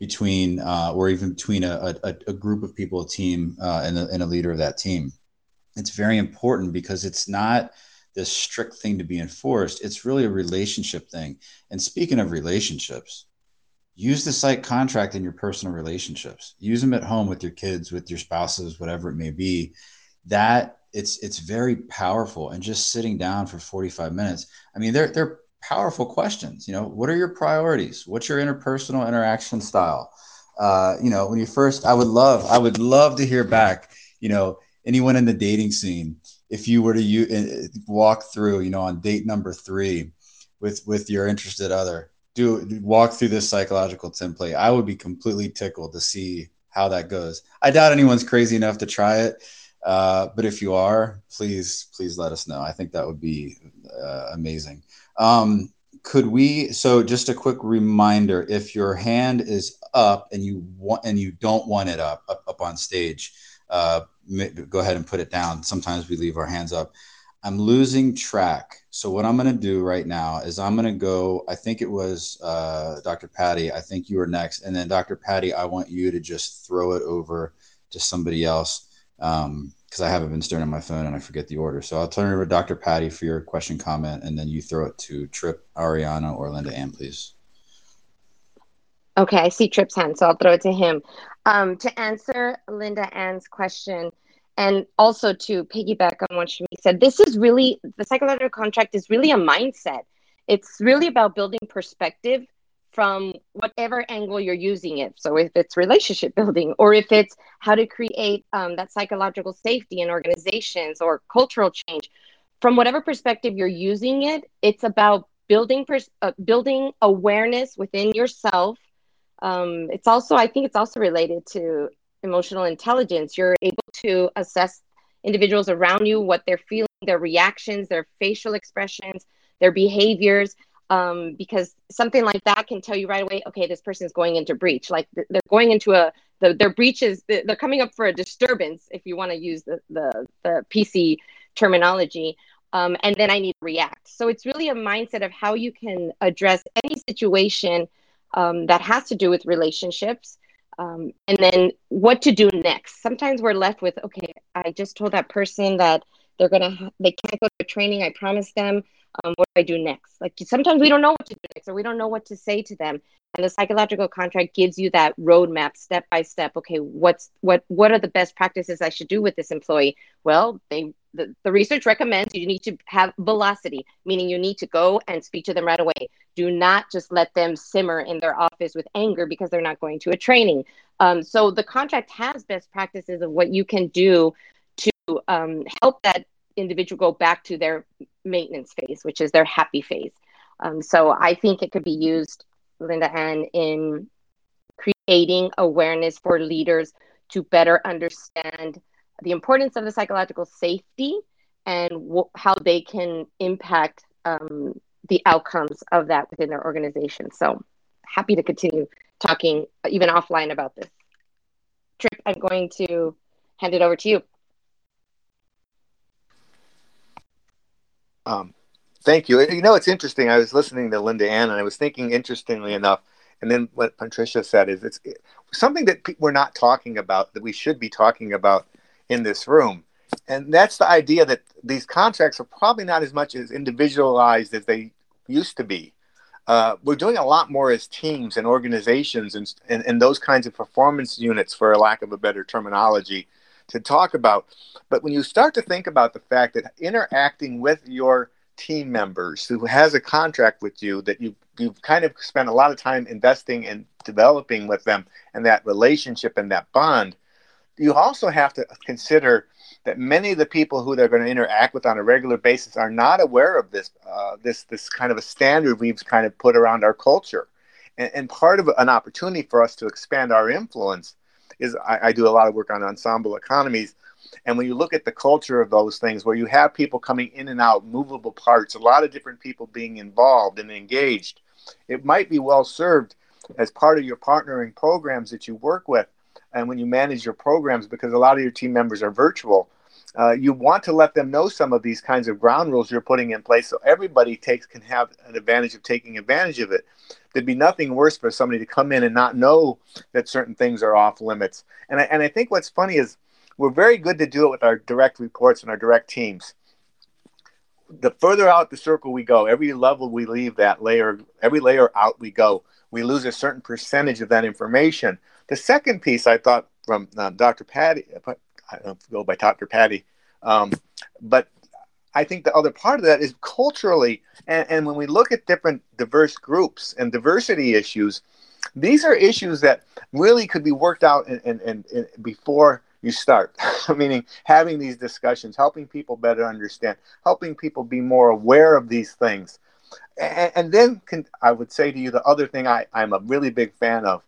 between uh, or even between a, a, a, group of people a team uh, and, a, and a leader of that team. It's very important because it's not this strict thing to be enforced. It's really a relationship thing. And speaking of relationships, use the psych contract in your personal relationships. Use them at home with your kids, with your spouses, whatever it may be. That it's it's very powerful. And just sitting down for 45 minutes. I mean, they're they're powerful questions. You know, what are your priorities? What's your interpersonal interaction style? Uh, you know, when you first, I would love, I would love to hear back. You know, anyone in the dating scene, if you were to uh, walk through, you know, on date number three with with your interested other, do walk through this psychological template. I would be completely tickled to see how that goes. I doubt anyone's crazy enough to try it, uh, but if you are, please please let us know. I think that would be uh, amazing. Um, could we? So just a quick reminder: if your hand is up and you want and you don't want it up up, up on stage, uh, go ahead and put it down. Sometimes we leave our hands up. I'm losing track. So what I'm going to do right now is I'm going to go. I think it was uh, Dr. Patty. I think you were next, and then Dr. Patty. I want you to just throw it over to somebody else because um, I haven't been staring at my phone and I forget the order. So I'll turn it over to Dr. Patty for your question, comment, and then you throw it to Trip, Ariana, or Linda Ann, please. Okay, I see Trip's hand, so I'll throw it to him. Um, to answer Linda Ann's question, and also to piggyback on what Shami said, this is really the psychological contract is really a mindset. It's really about building perspective from whatever angle you're using it. So if it's relationship building, or if it's how to create um, that psychological safety in organizations or cultural change, from whatever perspective you're using it, it's about building pers- uh, building awareness within yourself. Um, it's also, I think, it's also related to emotional intelligence. You're able to assess individuals around you, what they're feeling, their reactions, their facial expressions, their behaviors. Um, because something like that can tell you right away, okay, this person is going into breach. Like they're going into a, the, their breaches, they're coming up for a disturbance, if you want to use the, the, the PC terminology. Um, and then I need to react. So it's really a mindset of how you can address any situation um, that has to do with relationships. Um, and then what to do next? Sometimes we're left with okay i just told that person that they're gonna ha- they can't go to training i promised them. Um, what do i do next? Like sometimes we don't know what to do next or we don't know what to say to them. And the psychological contract gives you that roadmap step by step. Okay what's what what are the best practices i should do with this employee? Well they the, research recommends you need to have velocity meaning you need to go and speak to them right away. Do not just let them simmer in their office with anger because they're not going to a training. Um, so the contract has best practices of what you can do to um, help that individual go back to their maintenance phase which is their happy phase. Um, so i think it could be used Linda Ann, in creating awareness for leaders to better understand the importance of the psychological safety and how they can impact um, the outcomes of that within their organization. So happy to continue talking even offline about this. Trip, I'm going to hand it over to you. Um, Thank you. You know, it's interesting. I was listening to Linda Ann, and I was thinking, interestingly enough, and then what Patricia said is it's something that we're not talking about that we should be talking about in this room, and that's the idea that these contracts are probably not as much as individualized as they used to be. Uh, we're doing a lot more as teams and organizations and, and, and those kinds of performance units, for a lack of a better terminology, to talk about. But when you start to think about the fact that interacting with your team members who has a contract with you that you you've kind of spent a lot of time investing and developing with them and that relationship and that bond you also have to consider that many of the people who they're going to interact with on a regular basis are not aware of this uh, this this kind of a standard we've kind of put around our culture and, and part of an opportunity for us to expand our influence is I, I do a lot of work on ensemble economies and when you look at the culture of those things, where you have people coming in and out, movable parts, a lot of different people being involved and engaged, it might be well served as part of your partnering programs that you work with. And when you manage your programs, because a lot of your team members are virtual, uh, you want to let them know some of these kinds of ground rules you're putting in place so everybody takes can have an advantage of taking advantage of it there'd be nothing worse for somebody to come in and not know that certain things are off limits and I, and I think what's funny is we're very good to do it with our direct reports and our direct teams. The further out the circle we go, every level we leave that layer, every layer out we go, we lose a certain percentage of that information. The second piece I thought from uh, Dr. Patty, I don't go by Dr. Patty, um, but I think the other part of that is culturally, and, and when we look at different diverse groups and diversity issues, these are issues that really could be worked out and, and, and, and before you start meaning having these discussions helping people better understand helping people be more aware of these things and, and then can, i would say to you the other thing I, i'm a really big fan of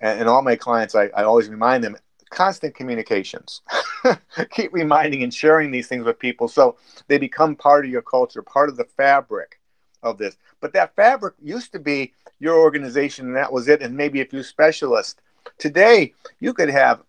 and, and all my clients I, I always remind them constant communications. Keep reminding and sharing these things with people so they become part of your culture part of the fabric of this. But that fabric used to be your organization and that was it. And maybe a few specialists today you could have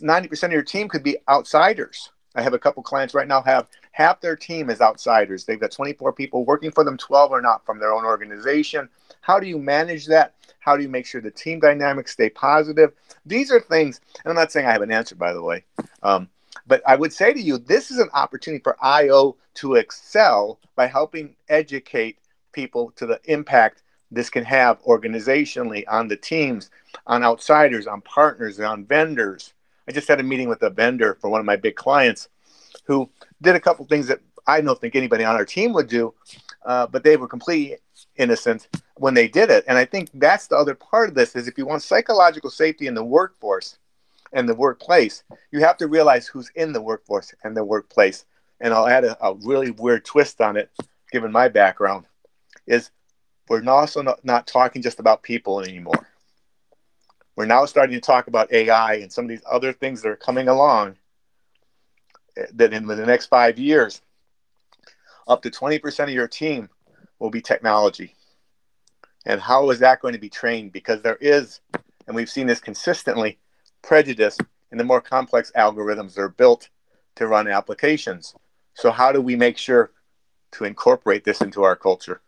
90% of your team could be outsiders. I have a couple clients right now have half their team is outsiders. They've got 24 people working for them, 12 are not from their own organization. How do you manage that? How do you make sure the team dynamics stay positive? These are things, and I'm not saying I have an answer, by the way, um, but I would say to you, this is an opportunity for IO to excel by helping educate people to the impact this can have organizationally on the teams, on outsiders, on partners, on vendors. I just had a meeting with a vendor for one of my big clients who did a couple things that I don't think anybody on our team would do, uh, but they were completely innocent when they did it. And I think that's the other part of this is if you want psychological safety in the workforce and the workplace, you have to realize who's in the workforce and the workplace. And I'll add a, a really weird twist on it, given my background, is we're also not, not talking just about people anymore. We're now starting to talk about AI and some of these other things that are coming along that in the next five years, up to 20% of your team will be technology. And how is that going to be trained? Because there is, and we've seen this consistently, prejudice in the more complex algorithms that are built to run applications. So, how do we make sure to incorporate this into our culture?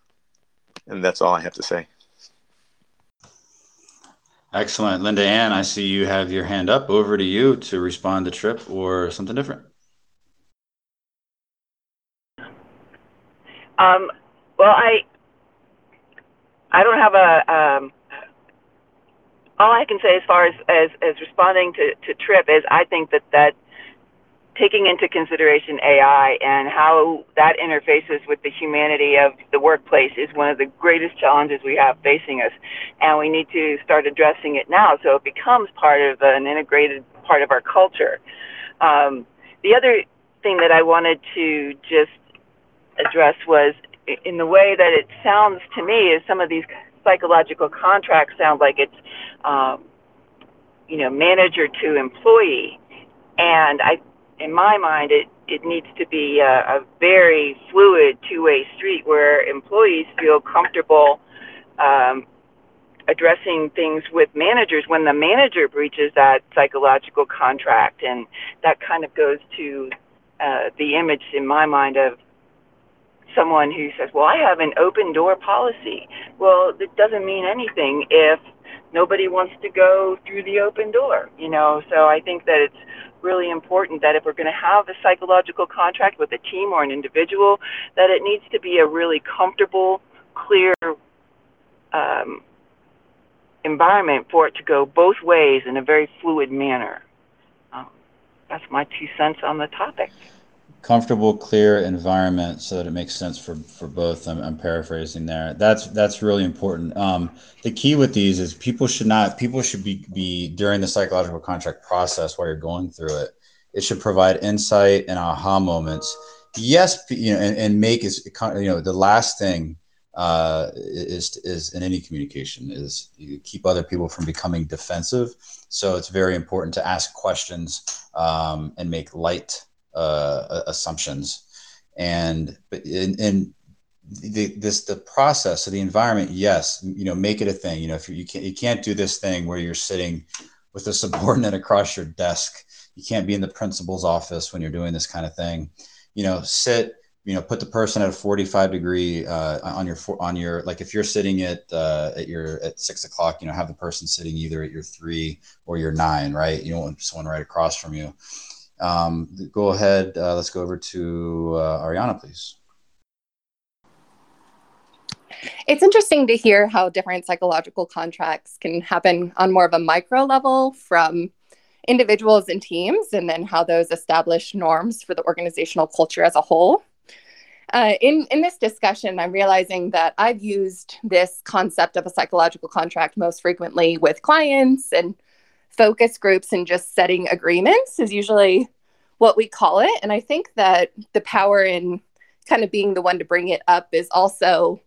And that's all I have to say. Excellent. Linda Ann, I see you have your hand up. Over to you to respond to Trip or something different. Um, well, I I don't have a um, all I can say as far as, as, as responding to, to Trip is I think that that taking into consideration AI and how that interfaces with the humanity of the workplace is one of the greatest challenges we have facing us. And we need to start addressing it now so it becomes part of an integrated part of our culture. Um, the other thing that I wanted to just address was in the way that it sounds to me is some of these psychological contracts sound like it's, um, you know, manager to employee. And I in my mind, it, it needs to be a, a very fluid two-way street where employees feel comfortable um, addressing things with managers when the manager breaches that psychological contract, and that kind of goes to uh, the image in my mind of someone who says, "Well, I have an open door policy." Well, it doesn't mean anything if nobody wants to go through the open door, you know. So I think that it's really important that if we're going to have a psychological contract with a team or an individual, that it needs to be a really comfortable, clear um, environment for it to go both ways in a very fluid manner. Um, that's my two cents on the topic comfortable, clear environment so that it makes sense for for both. I'm, I'm paraphrasing there. That's that's really important. Um, the key with these is people should not people should be be during the psychological contract process while you're going through it. It should provide insight and aha moments. Yes, you know, and, and make is you know the last thing uh, is is in any communication is you keep other people from becoming defensive. So it's very important to ask questions um, and make light uh, assumptions, and in, in the, this the process of the environment, yes, you know, make it a thing. You know, if you, you can't you can't do this thing where you're sitting with a subordinate across your desk. You can't be in the principal's office when you're doing this kind of thing. You know, sit you know put the person at a 45 degree uh, on your on your like if you're sitting at uh, at your at six o'clock you know have the person sitting either at your three or your nine right you don't want someone right across from you um, go ahead. Uh, let's go over to uh, Ariana, please. It's interesting to hear how different psychological contracts can happen on more of a micro level from individuals and teams, and then how those establish norms for the organizational culture as a whole. Uh, in, in this discussion, I'm realizing that I've used this concept of a psychological contract most frequently with clients and focus groups and just setting agreements is usually what we call it. And I think that the power in kind of being the one to bring it up is also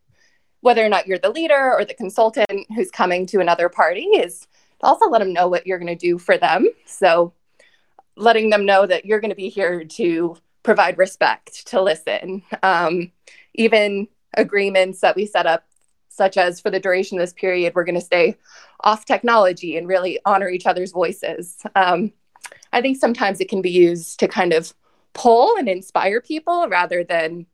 whether or not you're the leader or the consultant who's coming to another party is also let them know what you're going to do for them. So letting them know that you're going to be here to provide respect, to listen. Um, even agreements that we set up, such as for the duration of this period, we're going to stay off technology and really honor each other's voices. Um, I think sometimes it can be used to kind of pull and inspire people rather than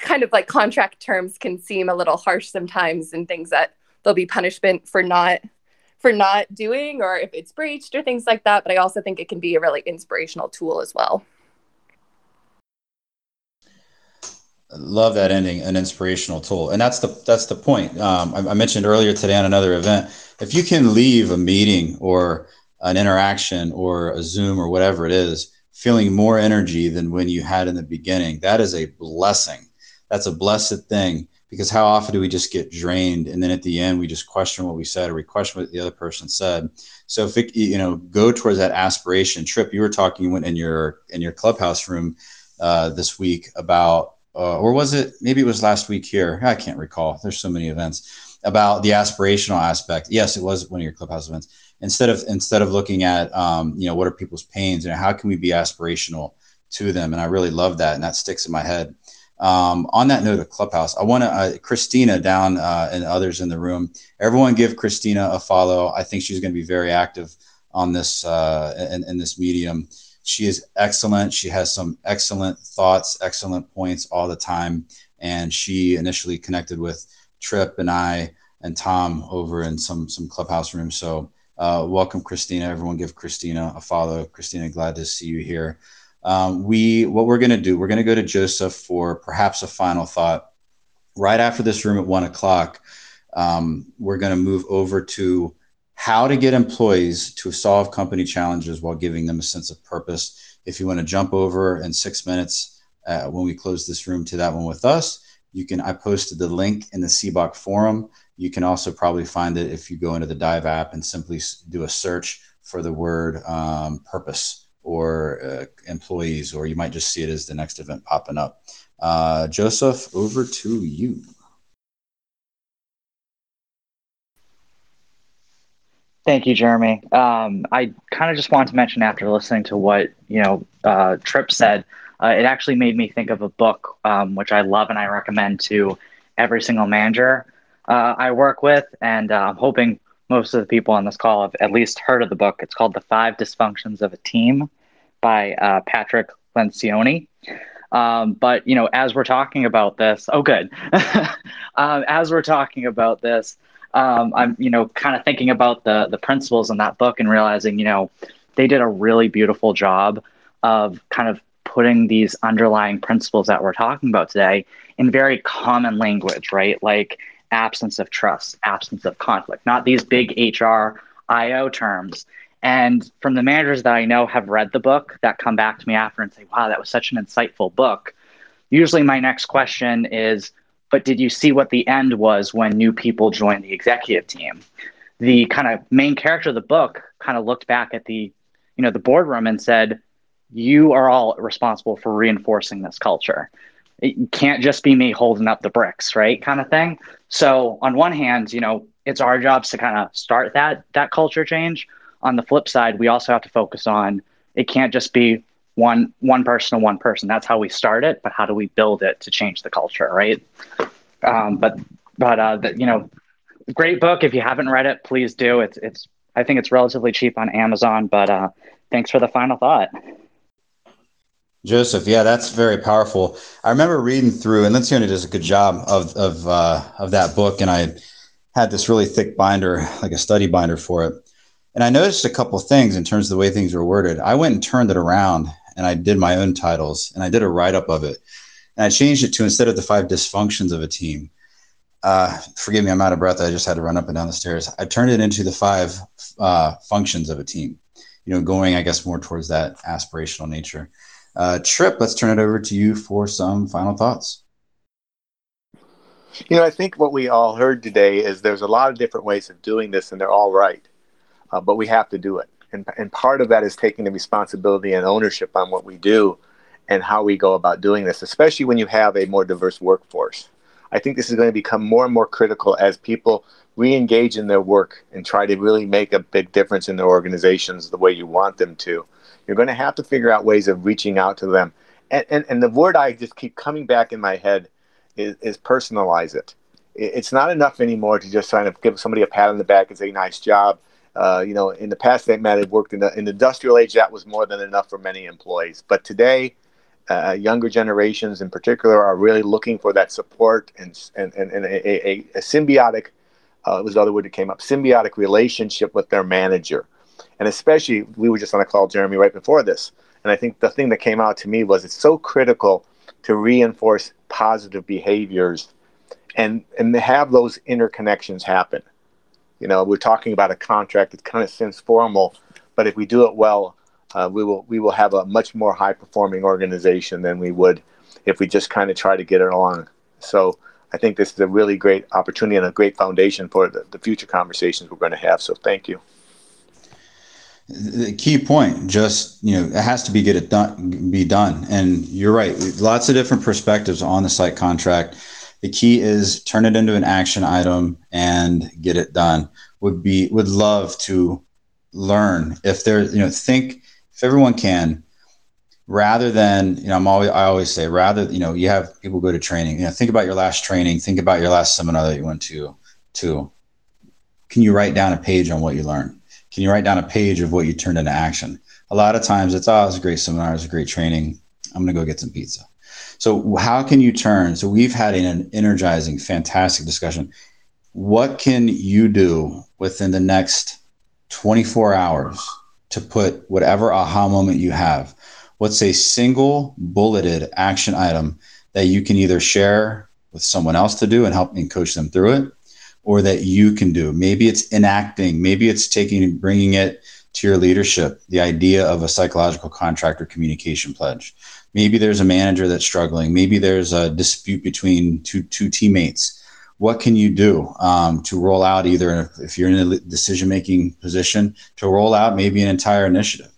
kind of like contract terms can seem a little harsh sometimes and things that there'll be punishment for not for not doing or if it's breached or things like that but i also think it can be a really inspirational tool as well love that ending an inspirational tool. And that's the that's the point. Um, I, I, mentioned earlier today on another event if you can leave a meeting or an interaction or a zoom or whatever it is feeling more energy than when you had in the beginning that is a blessing. That's a blessed thing because how often do we just get drained and then at the end we just question what we said or we question what the other person said? So if it, you know go towards that aspiration trip. You were talking went in your in your clubhouse room uh, this week about uh, or was it maybe it was last week here? I can't recall. There's so many events about the aspirational aspect. Yes, it was one of your clubhouse events. Instead of instead of looking at um, you know what are people's pains and how can we be aspirational to them, and I really love that, and that sticks in my head. Um, on that note of clubhouse, I want to uh, Christina down uh, and others in the room. Everyone, give Christina a follow. I think she's going to be very active on this uh, in, in this medium. She is excellent. She has some excellent thoughts, excellent points all the time. And she initially connected with Trip and I and Tom over in some some clubhouse room. So uh, welcome, Christina. Everyone, give Christina a follow. Christina, glad to see you here. Um, we what we're going to do? We're going to go to Joseph for perhaps a final thought. Right after this room at one o'clock, um, we're going to move over to how to get employees to solve company challenges while giving them a sense of purpose. If you want to jump over in six minutes uh, when we close this room to that one with us, you can. I posted the link in the CBOC forum. You can also probably find it if you go into the Dive app and simply do a search for the word um, purpose or uh, employees, or you might just see it as the next event popping up. Uh, Joseph, over to you. Thank you, Jeremy. Um, I kind of just wanted to mention after listening to what you know uh, Trip said, uh, it actually made me think of a book um, which I love and I recommend to every single manager uh, I work with, and uh, I'm hoping most of the people on this call have at least heard of the book. It's called The Five Dysfunctions of a Team by uh, Patrick Lencioni. Um, but you know, as we're talking about this, oh, good. Um, as we're talking about this um, I'm you know kind of thinking about the the principles in that book and realizing you know they did a really beautiful job of kind of putting these underlying principles that we're talking about today in very common language, right? Like absence of trust, absence of conflict, not these big HR IO terms. And from the managers that I know have read the book that come back to me after and say, wow, that was such an insightful book. Usually my next question is, but did you see what the end was when new people joined the executive team? The kind of main character of the book kind of looked back at the, you know, the boardroom and said, "You are all responsible for reinforcing this culture. It can't just be me holding up the bricks, right?" Kind of thing. So on one hand, you know, it's our jobs to kind of start that that culture change. On the flip side, we also have to focus on it can't just be one one person to one person. That's how we start it, but how do we build it to change the culture, right? Um, but but uh, the, you know, great book. If you haven't read it, please do. It's it's I think it's relatively cheap on Amazon. But uh, thanks for the final thought. Joseph, yeah, that's very powerful. I remember reading through, and Lencioni does a good job of of uh, of that book, and I had this really thick binder, like a study binder for it. And I noticed a couple things in terms of the way things were worded. I went and turned it around and I did my own titles and I did a write up of it. And I changed it to instead of the five dysfunctions of a team. Uh, forgive me, I'm out of breath. I just had to run up and down the stairs. I turned it into the five uh, functions of a team. You know, going I guess more towards that aspirational nature. Uh, Trip, let's turn it over to you for some final thoughts. You know, I think what we all heard today is there's a lot of different ways of doing this, and they're all right. uh, but we have to do it. And, and part of that is taking the responsibility and ownership on what we do and how we go about doing this, especially when you have a more diverse workforce. I think this is going to become more and more critical as people re-engage in their work and try to really make a big difference in their organizations the way you want them to. You're going to have to figure out ways of reaching out to them. And, and, and the word I just keep coming back in my head is, is personalize it. It's not enough anymore to just kind of give somebody a pat on the back and say, nice job. Uh, you know, in the past, they might have worked in the, in the industrial age, that was more than enough for many employees. But today, uh, younger generations in particular are really looking for that support and, and, and, and a, a, a, symbiotic, uh, was the other word that came up, symbiotic relationship with their manager. And especially, we were just on a call, Jeremy, right before this. And I think the thing that came out to me was it's so critical to reinforce positive behaviors and, and have those interconnections happen. You know, we're talking about a contract that kind of seems formal, but if we do it well, uh, we will we will have a much more high performing organization than we would if we just kind of try to get it along. So I think this is a really great opportunity and a great foundation for the, the future conversations we're going to have. So thank you. The key point, just you know, it has to be get it done, be done. And you're right. Lots of different perspectives on the psych contract. The key is turn it into an action item and get it done. Would be would love to learn if there you know think if everyone can, rather than you know, I'm always I always say rather you know you have people go to training. You know, think about your last training. Think about your last seminar that you went to. To can you write down a page on what you learned? Can you write down a page of what you turned into action? A lot of times it's oh, it's a great seminar, it's a great training. I'm gonna go get some pizza. So how can you turn? So we've had an energizing, fantastic discussion. What can you do within the next 24 hours to put whatever aha moment you have. What's a single bulleted action item that you can either share with someone else to do and help and coach them through it, or that you can do? Maybe it's enacting, maybe it's taking bringing it to your leadership, the idea of a psychological contract or communication pledge. Maybe there's a manager that's struggling. Maybe there's a dispute between two two teammates. What can you do um, to roll out either if you're in a decision making position to roll out maybe an entire initiative?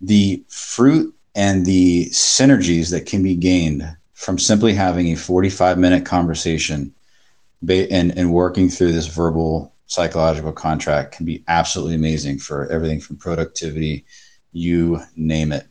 The fruit and the synergies that can be gained from simply having a 45 minute conversation and, and working through this verbal psychological contract can be absolutely amazing for everything from productivity you name it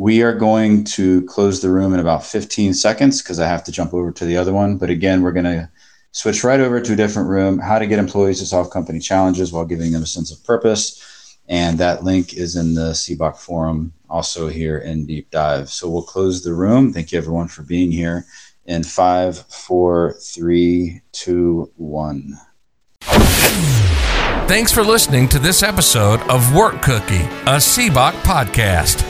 we are going to close the room in about 15 seconds because i have to jump over to the other one but again we're going to switch right over to a different room, how to get employees to solve company challenges while giving them a sense of purpose. And that link is in the CBOC forum, also here in Deep Dive. So we'll close the room. Thank you, everyone, for being here. In five, four, three, two, one. Thanks for listening to this episode of Work Cookie, a CBOC podcast.